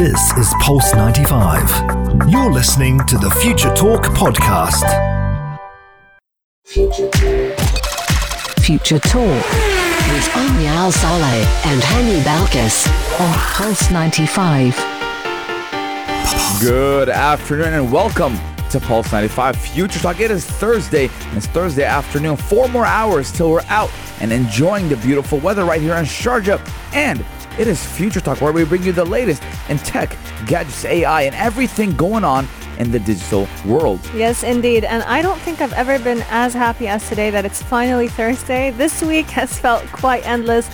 This is Pulse 95. You're listening to the Future Talk podcast. Future Talk with Omni Al Saleh and Hani Balkis on Pulse 95. Good afternoon and welcome to Pulse 95 Future Talk. It is Thursday, and it's Thursday afternoon. Four more hours till we're out and enjoying the beautiful weather right here in Sharjah. And it is Future Talk, where we bring you the latest in tech, gadgets, AI, and everything going on in the digital world. Yes, indeed. And I don't think I've ever been as happy as today that it's finally Thursday. This week has felt quite endless.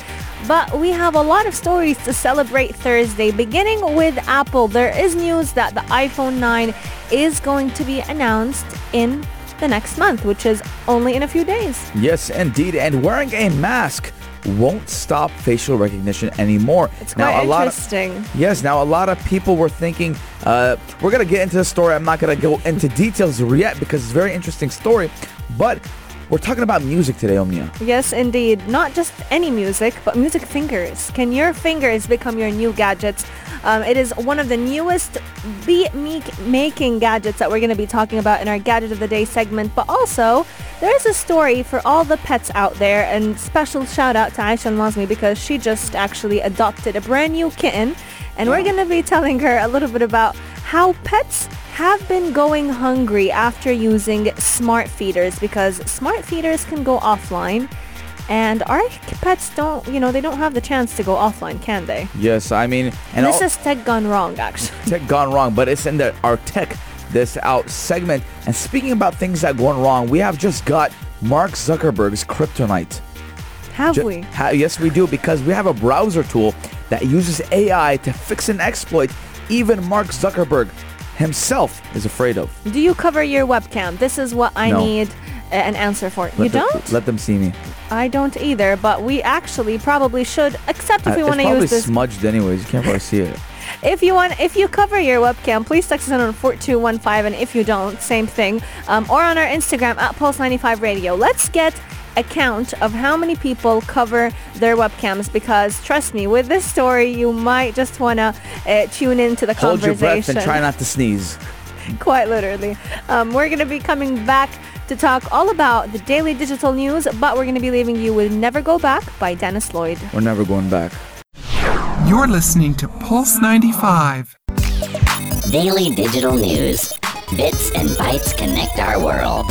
But we have a lot of stories to celebrate Thursday, beginning with Apple. There is news that the iPhone 9 is going to be announced in the next month, which is only in a few days. Yes, indeed. And wearing a mask won't stop facial recognition anymore. It's quite now, a lot interesting. Of, yes, now a lot of people were thinking, uh, we're going to get into the story. I'm not going to go into details yet because it's a very interesting story. But we're talking about music today, Omnia. Yes, indeed. Not just any music, but music fingers. Can your fingers become your new gadgets? Um, it is one of the newest beat making gadgets that we're going to be talking about in our Gadget of the Day segment. But also, there is a story for all the pets out there, and special shout out to Aisha Mazmi because she just actually adopted a brand new kitten. And we're going to be telling her a little bit about how pets have been going hungry after using smart feeders because smart feeders can go offline and our pets don't, you know, they don't have the chance to go offline, can they? Yes, I mean, and this all, is tech gone wrong, actually. Tech gone wrong, but it's in the our tech this out segment. And speaking about things that gone wrong, we have just got Mark Zuckerberg's kryptonite. Have we? Ha- yes, we do because we have a browser tool that uses AI to fix an exploit even Mark Zuckerberg himself is afraid of. Do you cover your webcam? This is what I No. need an answer for. Let you the- don't? Let them see me. I don't either, but we actually probably should, except if Uh, it's want to probably use this. It's probably smudged anyways. You can't really see it. If you want, if you cover your webcam, please text us on 4215, and if you don't, same thing. Um, or on our Instagram at Pulse95 Radio. Let's get a count of how many people cover their webcams because trust me, with this story, you might just want to uh, tune into the Hold your conversation. breath and try not to sneeze. Quite literally. Um, we're going to be coming back to talk all about the daily digital news, but we're going to be leaving you with Never Go Back by Dennis Lloyd. We're never going back. You're listening to Pulse 95. Daily digital news. Bits and bytes connect our world.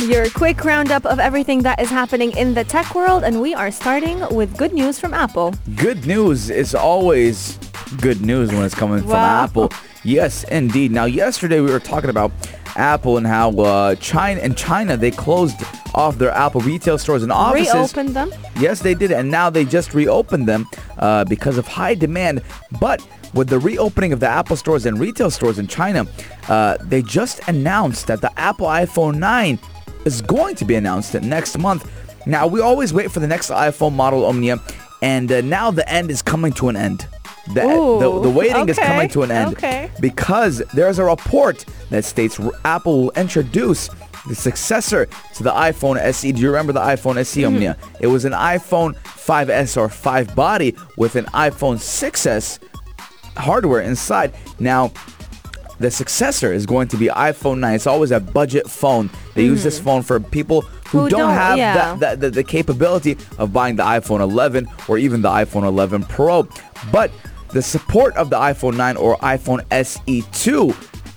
Your quick roundup of everything that is happening in the tech world, and we are starting with good news from Apple. Good news is always good news when it's coming from Apple. Yes, indeed. Now, yesterday we were talking about Apple and how uh, China in China they closed off their Apple retail stores and offices. Reopened them. Yes, they did, and now they just reopened them uh, because of high demand. But with the reopening of the Apple stores and retail stores in China, uh, they just announced that the Apple iPhone 9 is going to be announced next month. Now, we always wait for the next iPhone model, Omnia, and uh, now the end is coming to an end. The, Ooh, the, the waiting is coming to an end okay. because there's a report that states Apple will introduce the successor to the iPhone SE. Do you remember the iPhone SE, Mm-hmm. Omnia? It was an iPhone 5S or 5 body with an iPhone 6S hardware inside. Now, the successor is going to be iPhone 9. It's always a budget phone. They use this phone for people who, Mm-hmm. Who don't, don't- have yeah. that, that, the, the capability of buying the iPhone 11 or even the iPhone 11 Pro. But the support of the iPhone 9 or iPhone SE2,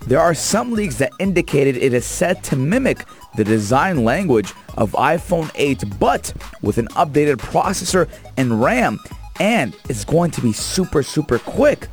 there are some leaks that indicated it is set to mimic the design language of iPhone 8, but with an updated processor and RAM. And it's going to be super, super quick.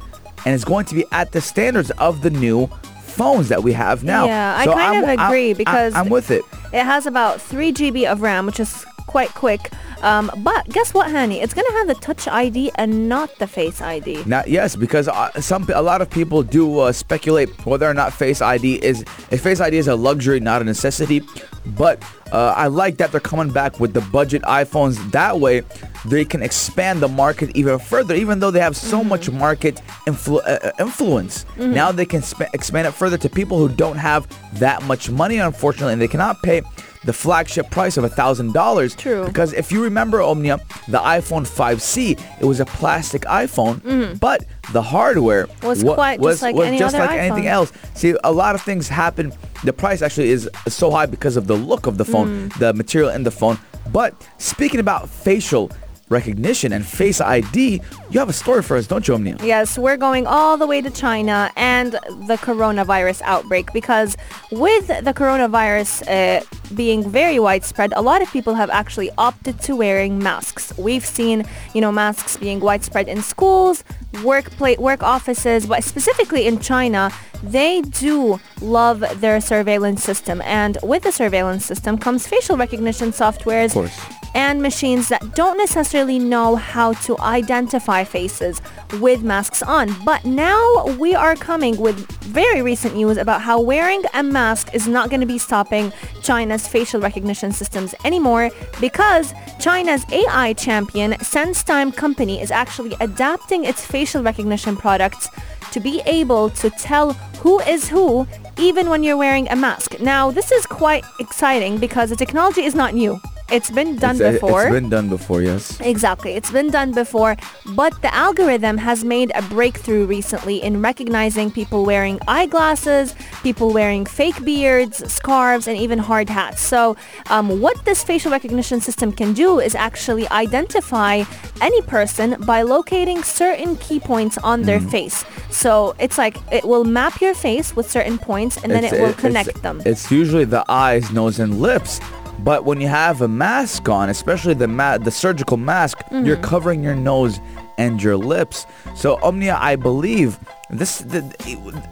And it's going to be at the standards of the new phones that we have now. Yeah, I kind I'm- of agree I'm- because I'm with it. It has about 3 GB of RAM, which is quite quick. Um, but guess what, honey? It's going to have the Touch ID and not the Face ID. Now, yes, because uh, some a lot of people do uh, speculate whether or not Face ID is if Face ID is a luxury, not a necessity. But uh, I like that they're coming back with the budget iPhones. That way, they can expand the market even further. Even though they have so much market influ- uh, uh, influence, now they can sp- expand it further to people who don't have that much money, unfortunately, and they cannot pay the flagship price of $1,000. True. Because if you remember, Omnia, the iPhone 5C, it was a plastic iPhone, but the hardware Mm-hmm. Was wa- quite just like was any just like anything else. See, a lot of things happen. The price actually is so high because of the look of the phone, Mm. the material in the phone. But speaking about facial recognition and face ID, you have a story for us, don't you, Omnia? Yes, we're going all the way to China and the coronavirus outbreak because with the coronavirus uh, being very widespread, a lot of people have actually opted to wearing masks. We've seen, you know, masks being widespread in schools, work work offices, but specifically in China, they do love their surveillance system. And with the surveillance system comes facial recognition softwares of course. And machines that don't necessarily know how to identify faces with masks on. But now we are coming with very recent news about how wearing a mask is not going to be stopping China's facial recognition systems anymore because China's AI champion SenseTime company is actually adapting its facial recognition products to be able to tell who is who even when you're wearing a mask. Now, this is quite exciting because the technology is not new. It's been done It's- before. It's been done before, yes. Exactly. It's been done before, but the algorithm has made a breakthrough recently in recognizing people wearing eyeglasses, people wearing fake beards, scarves, and even hard hats. So um, what this facial recognition system can do is actually identify any person by locating certain key points on their Mm. face. So it's like it will map your face with certain points and then It's- it will connect them. It's usually the eyes, nose, and lips. But when you have a mask on, especially the ma- the surgical mask, Mm-hmm. you're covering your nose and your lips. So Omnia, I believe this the,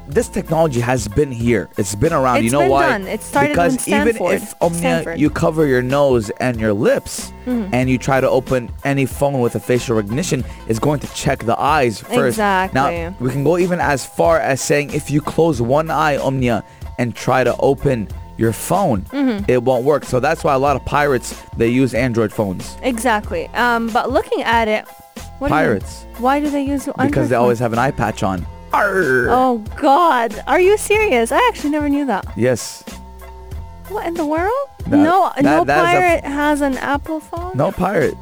this technology has been here. It's been around. It's you know been why? done. It started because even if Omnia, Stanford. Mm-hmm. you cover your nose and your lips, and you try to open any phone with a facial recognition, it's going to check the eyes first. Exactly. Now we can go even as far as saying if you close one eye, Omnia, and try to open your phone, Mm-hmm. it won't work. So that's why a lot of pirates they use Android phones. Exactly. Um, but looking at it, what do you- Pirates. why do they use Android? Because they always have an eye patch on. Arr! Oh God, are you serious? I actually never knew that. Yes. What in the world? That- no, that- no that is a f- pirate has an Apple phone. No pirate.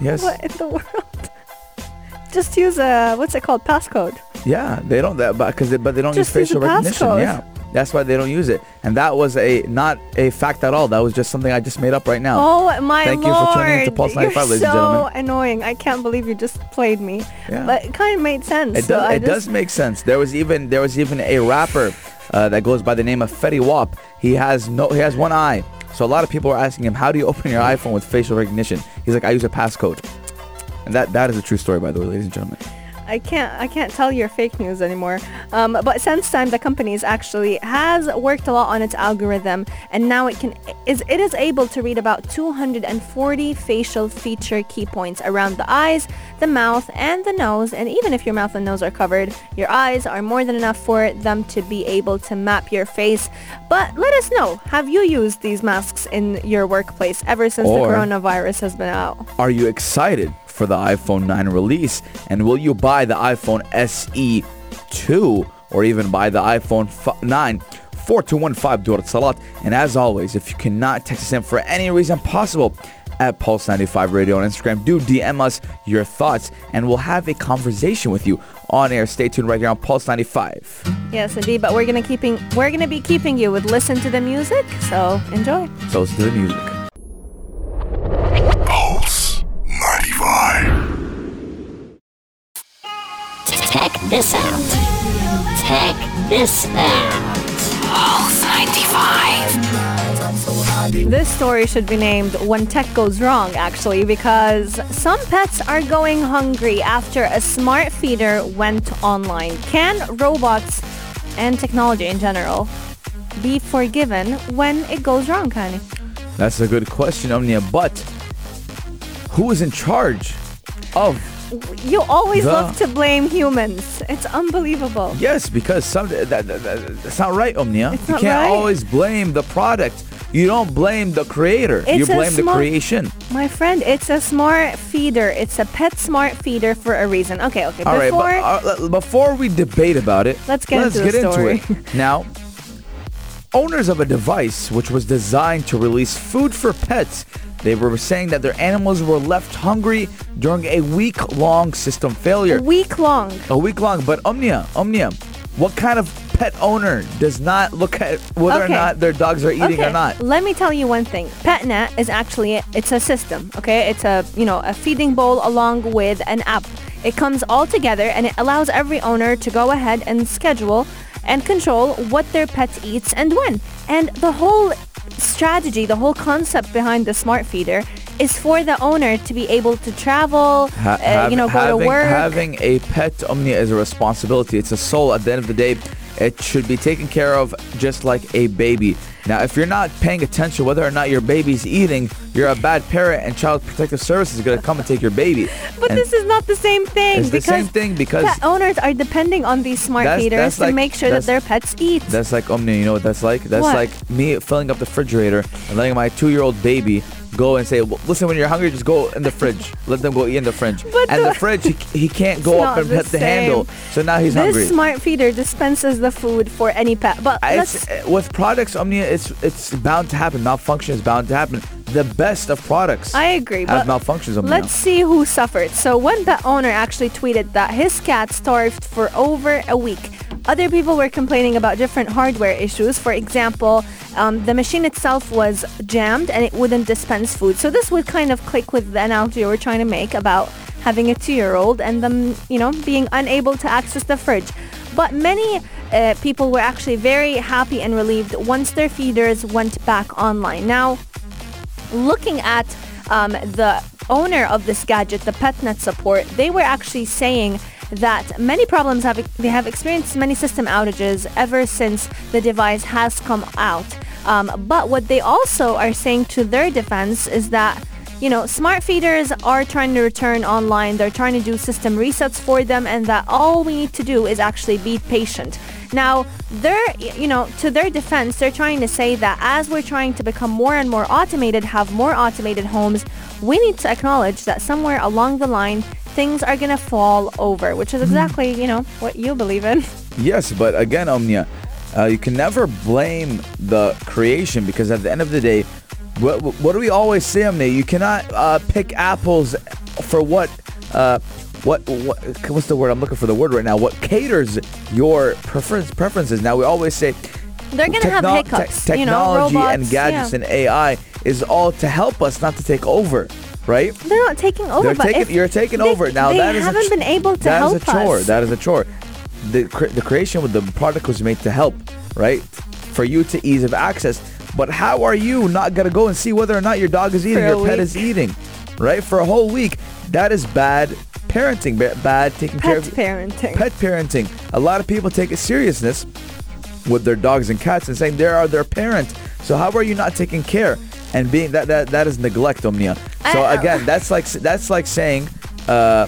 Yes. What in the world? Just use a what's it called? Passcode. Yeah, they don't that but because they, but they don't Just use use facial the recognition. passcode. Yeah. That's why they don't use it. And that was a not a fact at all. That was just something I just made up right now. Oh my Thank you lord! for tuning into Pulse 95, You're ladies so and gentlemen. annoying. I can't believe you just played me. Yeah. But it kind of made sense. It so does. It just- does make sense. There was even there was even a rapper uh, that goes by the name of Fetty Wap. He has no. He has one eye. So a lot of people are asking him, "How do you open your iPhone with facial recognition?" He's like, "I use a passcode." And that that is a true story, by the way, ladies and gentlemen. I can't I can't tell you're fake news anymore. Um, but SenseTime, the company, actually has worked a lot on its algorithm, and now it can is it is able to read about 240 facial feature key points around the eyes, the mouth, and the nose. And even if your mouth and nose are covered, your eyes are more than enough for them to be able to map your face. But let us know: Have you used these masks in your workplace ever since Or- the coronavirus has been out? Are you excited for the iPhone 9 release? And will you buy the iPhone SE 2 or even buy the iPhone f- 9? 4215 Durat Salat. And as always, if you cannot text us in for any reason possible, at Pulse 95 Radio on Instagram, do DM us your thoughts and we'll have a conversation with you on air. Stay tuned right here on Pulse 95. Yes, indeed. But we're gonna keeping we're gonna be keeping you with listen to the music. So enjoy. So let's do the music. This out. Check this out. This story should be named When Tech Goes Wrong, actually, because some pets are going hungry after a smart feeder went online. Can robots and technology in general be forgiven when it goes wrong, Kani? That's a good question, Omnia. But who is in charge of You always The- love to blame humans. It's unbelievable. Yes, because some that, that, that- that's not right, Omnia. It's you can't right. always blame the product. You don't blame the creator. you It's a blame the creation. My friend, it's a smart feeder. It's a pet smart feeder for a reason. Okay, okay. All right, Before but uh, before we debate about it, Let's get let's into the get story. into it. Now, owners of a device which was designed to release food for pets. They were saying that their animals were left hungry during a week-long system failure. A Week long. A week long, but Omnia, Omnia, what kind of pet owner does not look at whether Okay. or not their dogs are eating okay. or not? Let me tell you one thing. PetNet is actually it's a system. Okay, it's a you know a feeding bowl along with an app. It comes all together and it allows every owner to go ahead and schedule and control what their pet eats and when. And the whole strategy, the whole concept behind the smart feeder is for the owner to be able to travel, Ha- uh, have- you know, go having, to work. Having a pet omnia is a responsibility. It's a soul. At the end of the day, it should be taken care of just like a baby. Now, if you're not paying attention whether or not your baby's eating, you're a bad parent, and Child Protective Services is going to come and take your baby. But And this is not the same thing. It's the same thing because pet owners are depending on these smart That's- feeders that's to like- make sure that their pets eat. That's like Omnia. You know what that's like? That's What? like me filling up the refrigerator and letting my two-year-old baby go and say, well, "Listen, when you're hungry, just go in the fridge. Let them go eat in the fridge." But and the, the- fridge, he, he can't go up and pet the handle. So now he's this hungry. smart feeder dispenses the food for any pet. But uh, with products, Omnia, it's it's bound to happen. Malfunction is bound to happen. The best of products I agree, have but malfunctions. Omnia. let's see who suffered. So one pet owner actually tweeted that his cat starved for over a week. Other people were complaining about different hardware issues. For example, um, the machine itself was jammed and it wouldn't dispense food. So this would kind of click with the analogy we're trying to make about having a two-year-old and them, you know, being unable to access the fridge. But many uh, people were actually very happy and relieved once their feeders went back online. Now, looking at um, the owner of this gadget, the PetNet support, they were actually saying that many problems have they have experienced many system outages ever since the device has come out. Um, but what they also are saying to their defense is that you know, smart feeders are trying to return online. They're trying to do system resets for them, and that all we need to do is actually be patient. Now, they're, you know, to their defense, they're trying to say that as we're trying to become more and more automated, have more automated homes, we need to acknowledge that somewhere along the line, things are going to fall over, which is exactly, you know, what you believe in. Yes, but again, Omnia, uh, you can never blame the creation because at the end of the day, what, what do we always say, Omnia? You cannot uh, pick apples for what, uh, what, what, what's the word? I'm looking for the word right now. What caters your preference preferences? Now we always say They're going to have hiccups, te- you know, technology robots. and gadgets yeah. and AI is all to help us, not to take over, right? They're not taking over, They're taking, you're taking they, over now. They that is a haven't ch- been able to that help is a chore. us. That is a chore. The cre- the creation with the product was made to help, right? For you to ease of access. But how are you not gonna go and see whether or not your dog is eating, a your pet is eating, right? For a whole week. That is bad parenting. ba- Bad taking care Pet of parenting. pet parenting. A lot of people take it seriousness with their dogs and cats and saying they are their parent. So how are you not taking care and being that that that is neglect, Omnia. So again, that's like that's like saying, uh,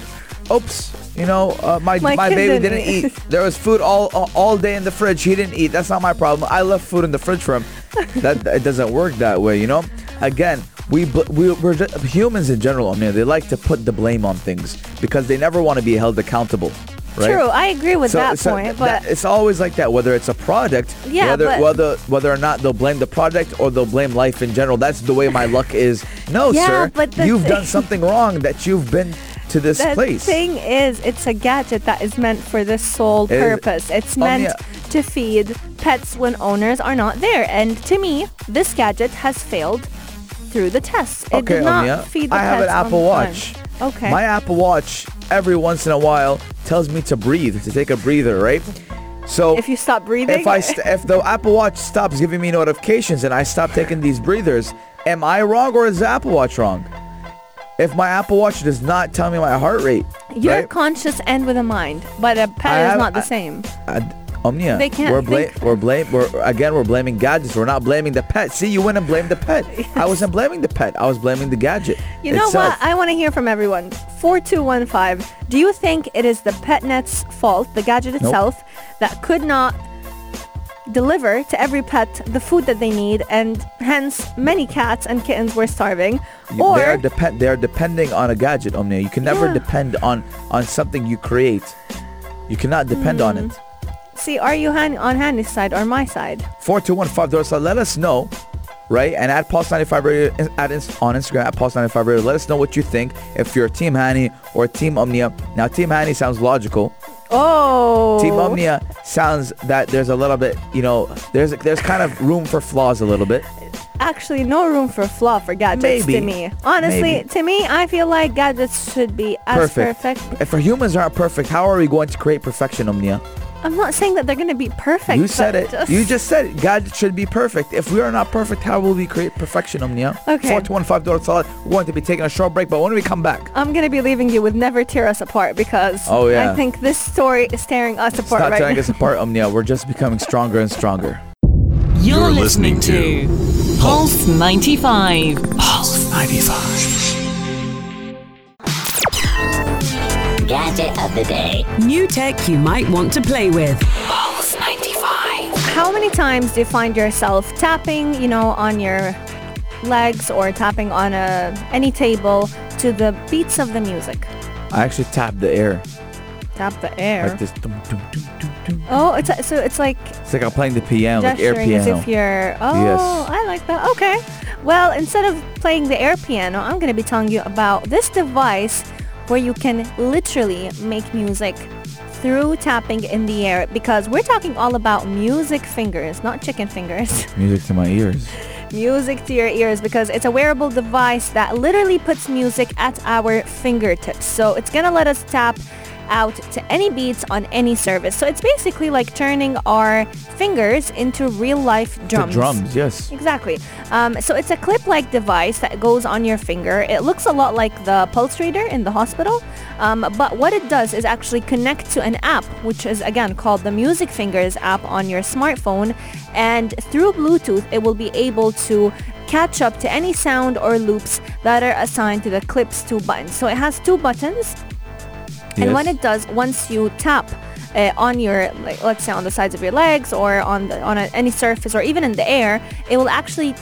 oops. You know, uh, my My my, baby didn't didn't eat." eat. There was food all, all day in the fridge. He didn't eat. That's not my problem. I left food in the fridge for him. that it doesn't work that way. You know. Again, we we we're just, humans in general. I mean, they like to put the blame on things because they never want to be held accountable. Right? True, I agree with that point, th- but that- it's always like that. Whether it's a product, Yeah, whether but- whether whether or not they'll blame the product or they'll blame life in general. That's the way my luck is. No, Yeah, sir, but the you've done something wrong that you've been to this the place. thing is, it's a gadget that is meant for this sole It is- purpose. It's Oh, meant yeah. to feed pets when owners are not there. And to me, this gadget has failed through the tests. It okay, did not Omnia, feed the I have an pets Apple time. Watch. Okay. My Apple Watch every once in a while tells me to breathe, to take a breather, right? So if you stop breathing, if I st- if the Apple Watch stops giving me notifications and I stop taking these breathers, am I wrong or is the Apple Watch wrong? If my Apple Watch does not tell me my heart rate, you're right? conscious and with a mind, but a I pet is not the I- same. Uh, Omnia, They can't we're bla- think. we're blame we're again we're blaming gadgets. We're not blaming the pet. See, you went and blamed the pet. I wasn't blaming the pet. I was blaming the gadget. You know what? I want to hear from everyone. 4215. Do you think it is the PetNet's fault, the gadget itself, that could not deliver to every pet the food that they need and hence many cats and kittens were starving? Or they are depend they are depending on a gadget, Omnia. You can never Yeah. depend on on something you create. You cannot depend on Mm. it. See, are you Han- on Hani's side or my side? 4215 Dorsa, let us know, right? And at Pulse95 Radio at, on Instagram at Pulse95 Radio, let us know what you think if you're Team Hani or Team Omnia. Now, Team Hani sounds logical. Oh. Team Omnia sounds that there's a little bit, you know, there's there's kind of room for flaws a little bit. Actually, no room for flaw for gadgets Maybe. to me. Honestly, Maybe. to me, I feel like gadgets should be as Perfect. perfect. If our humans aren't perfect, how are we going to create perfection, Omnia? I'm not saying that they're going to be perfect. You said but it. You just said it. God should be perfect. If we are not perfect, how will we create perfection, Omnia? Okay. 4215 Dorsa Salad. We're going to be taking a short break, but when we come back, I'm going to be leaving you with never tear us apart because Oh, yeah. I think this story is tearing us apart stop right tearing now. us apart, Omnia. We're just becoming stronger and stronger. You're, listening, to Pulse 95. Pulse 95. Gadget of the day. New tech you might want to play with. Pulse 95. How many times do you find yourself tapping, you know, on your legs or tapping on a any table to the beats of the music? I actually tap the air Tap the air. like this. Dum, dum, dum, dum, dum. Oh, it's so it's like It's like I'm playing the piano, like air gesturing as piano. if you're. Oh, Yes. I like that. Okay. Well, instead of playing the air piano, I'm going to be telling you about this device where you can literally make music through tapping in the air because we're talking all about music fingers, not chicken fingers. Music to my ears. music to your ears because it's a wearable device that literally puts music at our fingertips. So it's going to let us tap out to any beats on any service. So it's basically like turning our fingers into real life drums. The drums, yes. Exactly. Um, so it's a clip-like device that goes on your finger. It looks a lot like the pulse reader in the hospital, um, but what it does is actually connect to an app, which is again called the Music Fingers app on your smartphone, and through Bluetooth, it will be able to catch up to any sound or loops that are assigned to the clips two buttons. So it has two buttons and when it does, once you tap uh, on your, like, let's say on the sides of your legs or on the, on a, any surface or even in the air, it will actually,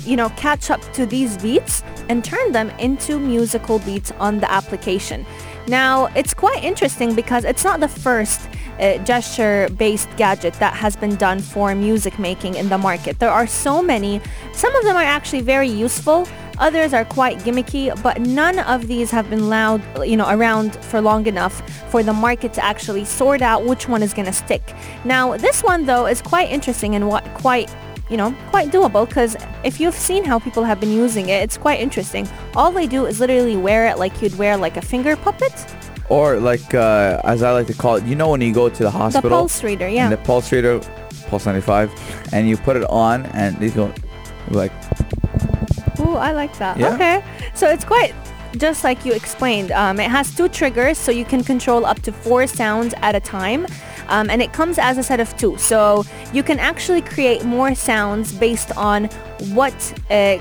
you know, catch up to these beats and turn them into musical beats on the application. Now, it's quite interesting because it's not the first uh, gesture-based gadget that has been done for music making in the market. There are so many. Some of them are actually very useful. Others are quite gimmicky, but none of these have been loud, you know, around for long enough for the market to actually sort out which one is going to stick. Now, this one though is quite interesting and what quite you know, quite doable because if you've seen how people have been using it, it's quite interesting. All they do is literally wear it like you'd wear like a finger puppet. Or like, uh, as I like to call it, you know when you go to the hospital. The pulse reader, yeah. the pulse reader, Pulse 95, and you put it on and they go like, Ooh, I like that. Yeah. Okay. So it's quite just like you explained. Um, it has two triggers, so you can control up to four sounds at a time. Um, and it comes as a set of two. So you can actually create more sounds based on what uh,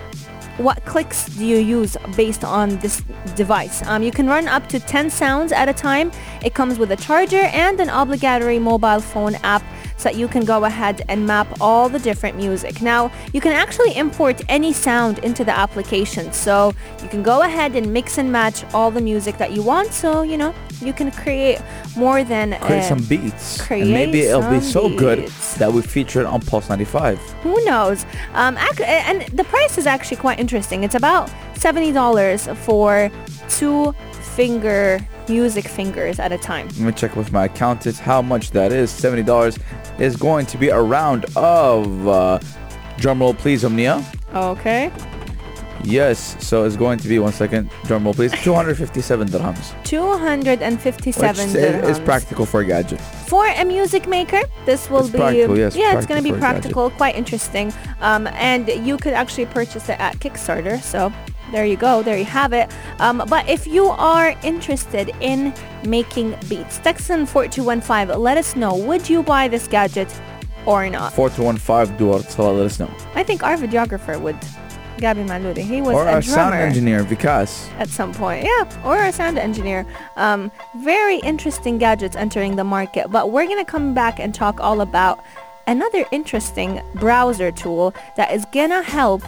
what clicks do you use based on this device. Um, you can run up to 10 sounds at a time. It comes with a charger and an obligatory mobile phone app so that you can go ahead and map all the different music. Now, you can actually import any sound into the application. So you can go ahead and mix and match all the music that you want. So, you know, you can create more than create uh, some beats. create and maybe it'll be so good that we feature it on Pulse 95. Who knows? Um, ac- and the price is actually quite interesting. It's about seventy dollars for two finger music fingers at a time. Let me check with my accountant how much that is. $70 is going to be a round of, uh, drum roll please, Omnia. Okay. Yes, so it's going to be, one second, drum roll please, 257 dirhams. Two hundred and Which fifty-seven is, is practical for a gadget. for a music maker. This will It's be practical, yes, yeah, it's going to be for a gadget. practical, quite interesting. Um, and you could actually purchase it at Kickstarter. So there you go, there you have it. Um, but if you are interested in making beats, text in 4215. Let us know. Would you buy this gadget or not? 4215 Duart Salah, let us know. I think our videographer would. Gabi Maludi. He was Or a our sound engineer, Vikas. at some point. Yeah, or a sound engineer. Um, very interesting gadgets entering the market. But we're going to come back and talk all about another interesting browser tool that is going to help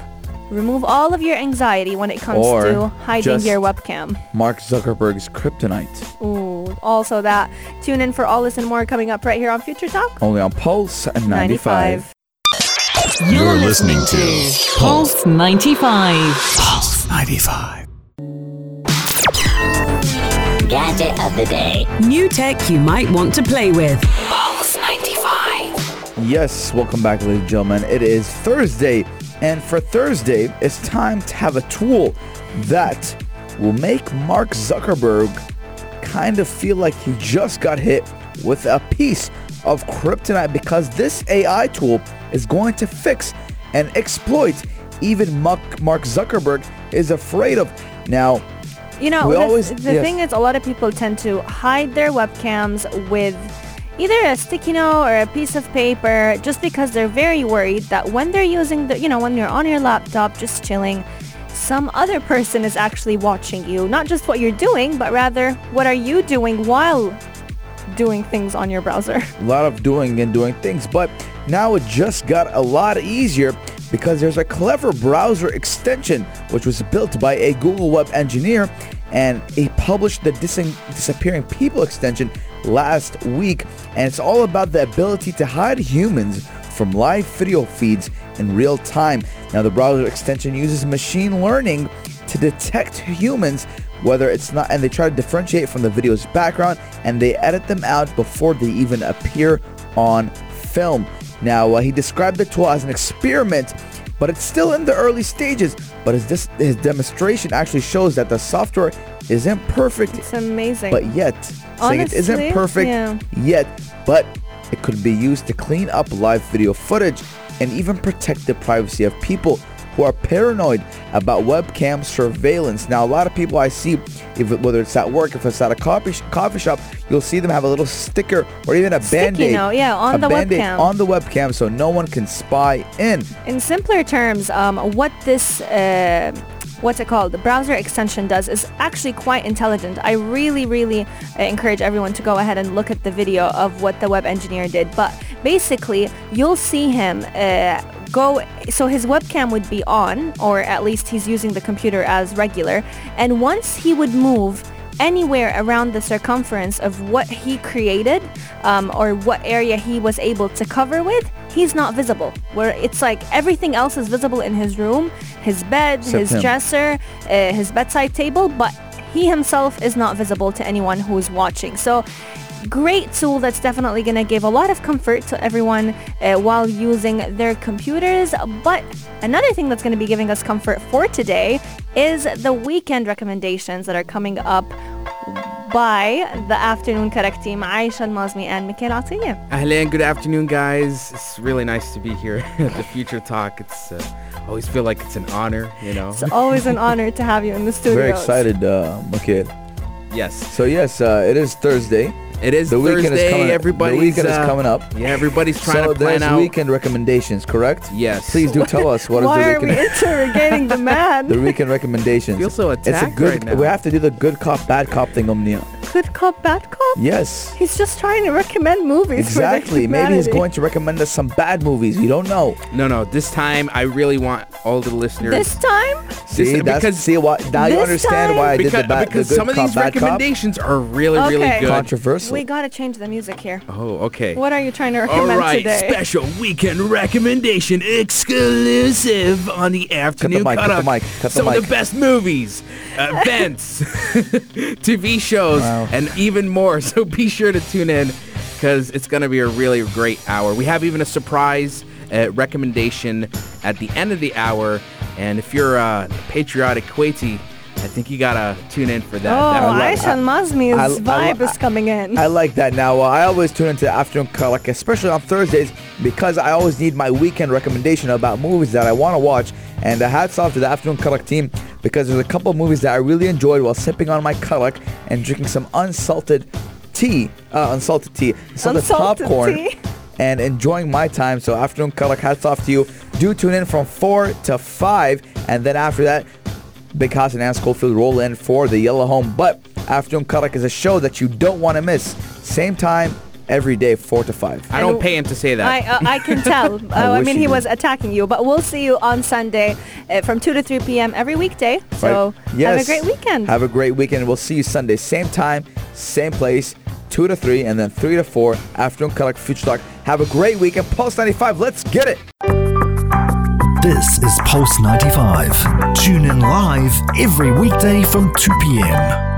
remove all of your anxiety when it comes Or to hiding just- your webcam. Mark Zuckerberg's kryptonite. Ooh, also that. Tune in for all this and more coming up right here on Future Talk. Only on Pulse 95. You're listening to Pulse 95. Pulse 95. Gadget of the day. New tech you might want to play with. Pulse 95. Yes, welcome back, ladies and gentlemen. It is Thursday, and for Thursday, it's time to have a tool that will make Mark Zuckerberg kind of feel like he just got hit with a piece of kryptonite because this AI tool is going to fix and exploit even Mark, Zuckerberg is afraid of. Now, You know, always- the yes. thing is, a lot of people tend to hide their webcams with either a sticky note or a piece of paper just because they're very worried that when they're using the, you know, when you're on your laptop just chilling, some other person is actually watching you. Not just what you're doing, but rather what are you doing while doing things on your browser. a lot of doing and doing things, but now it just got a lot easier because there's a clever browser extension which was built by a Google web engineer and he published the Dis- disappearing people extension last week and it's all about the ability to hide humans from live video feeds in real time. Now the browser extension uses machine learning to detect humans whether it's not and they try to differentiate from the video's background and they edit them out before they even appear on film now uh, he described the tool as an experiment but it's still in the early stages but his, dis- his demonstration actually shows that the software isn't perfect It's amazing. but yet saying it isn't perfect yeah. yet but it could be used to clean up live video footage and even protect the privacy of people who are paranoid about webcam surveillance. Now, a lot of people I see, if it, whether it's at work, if it's at a coffee, sh- coffee shop, you'll see them have a little sticker or even a band-aid, note, yeah, on a the Band-Aid webcam. on the webcam, so no one can spy in. In simpler terms, um, what this, uh, what's it called, the browser extension does is actually quite intelligent. I really, really uh, encourage everyone to go ahead and look at the video of what the web engineer did. But basically, you'll see him uh, go, so his webcam would be on, or at least he's using the computer as regular. And once he would move anywhere around the circumference of what he created um, or what area he was able to cover with, he's not visible. Where it's like everything else is visible in his room, his bed, Except his him. dresser, uh, his bedside table, but he himself is not visible to anyone who's watching. So great tool that's definitely going to give a lot of comfort to everyone uh, while using their computers. But another thing that's going to be giving us comfort for today is the weekend recommendations that are coming up by the afternoon Karak team Aisha Al-Mazmi and Mikhail Atiyah. Ahlan, good afternoon, guys. It's really nice to be here at the Future Talk. It's uh, I always feel like it's an honor, you know. It's always an honor to have you in the studio. Very excited, uh, Mikhail. Yes, So yes, uh, it is Thursday. it is The weekend Thursday. is coming. Everybody's the weekend is uh, coming up. Yeah, everybody's trying so to plan there's out. weekend recommendations, correct? Yes. Please do tell us what is the weekend. Why the are we interrogating the man? the weekend recommendations. feel so attacked It's a good. right now. We have to do the good cop, bad cop thing, Omnia. Good cop, bad cop? Yes. He's just trying to recommend movies. Exactly. For Maybe he's going to recommend us some bad movies. You don't know. No, no. This time, I really want all the listeners. This time? See, This- that's because- see what now you understand time- why I did the, bad, the good some of cop, these bad cop. recommendations are really, really good. Controversial. We gotta change the music here. oh, okay. What are you trying to recommend right, today? special weekend recommendation exclusive on the afternoon Cut the mic, cut the mic, cut the mic. Some of the best movies, events, TV shows, Wow. And even more. So be sure to tune in because it's going to be a really great hour. We have even a surprise uh, recommendation at the end of the hour. And if you're a patriotic Kuwaiti, I think you got to tune in for that. Oh, That- like- Aisha Al-Mazmi's I- I- vibe is coming in. I like that. Now, uh, I always tune into afternoon cut, like especially on Thursdays, because I always need my weekend recommendation about movies that I want to watch. And uh, hats off to the afternoon Karak team because there's a couple of movies that I really enjoyed while sipping on my Karak and drinking some unsalted tea, uh, unsalted tea, salted Unsalted popcorn, tea. and enjoying my time. So afternoon Karak, hats off to you. Do tune in from four to five, and then after that, Big House and Ann Schofield roll in for the Yellow Home. But Afternoon Karak is a show that you don't want to miss. Same time every day, 4 to 5. I don't pay him to say that. I, uh, I can tell. Uh, I, wish mean, he did. was attacking you, but we'll see you on Sunday uh, from 2 to 3 p.m. every weekday. So Right. Yes. have a great weekend. Have a great weekend. We'll see you Sunday, same time, same place, 2 to 3, and then 3 to 4, afternoon Karak Future Talk. Have a great weekend. Pulse 95, let's get it. This is Pulse 95. Tune in live every weekday from 2 p.m.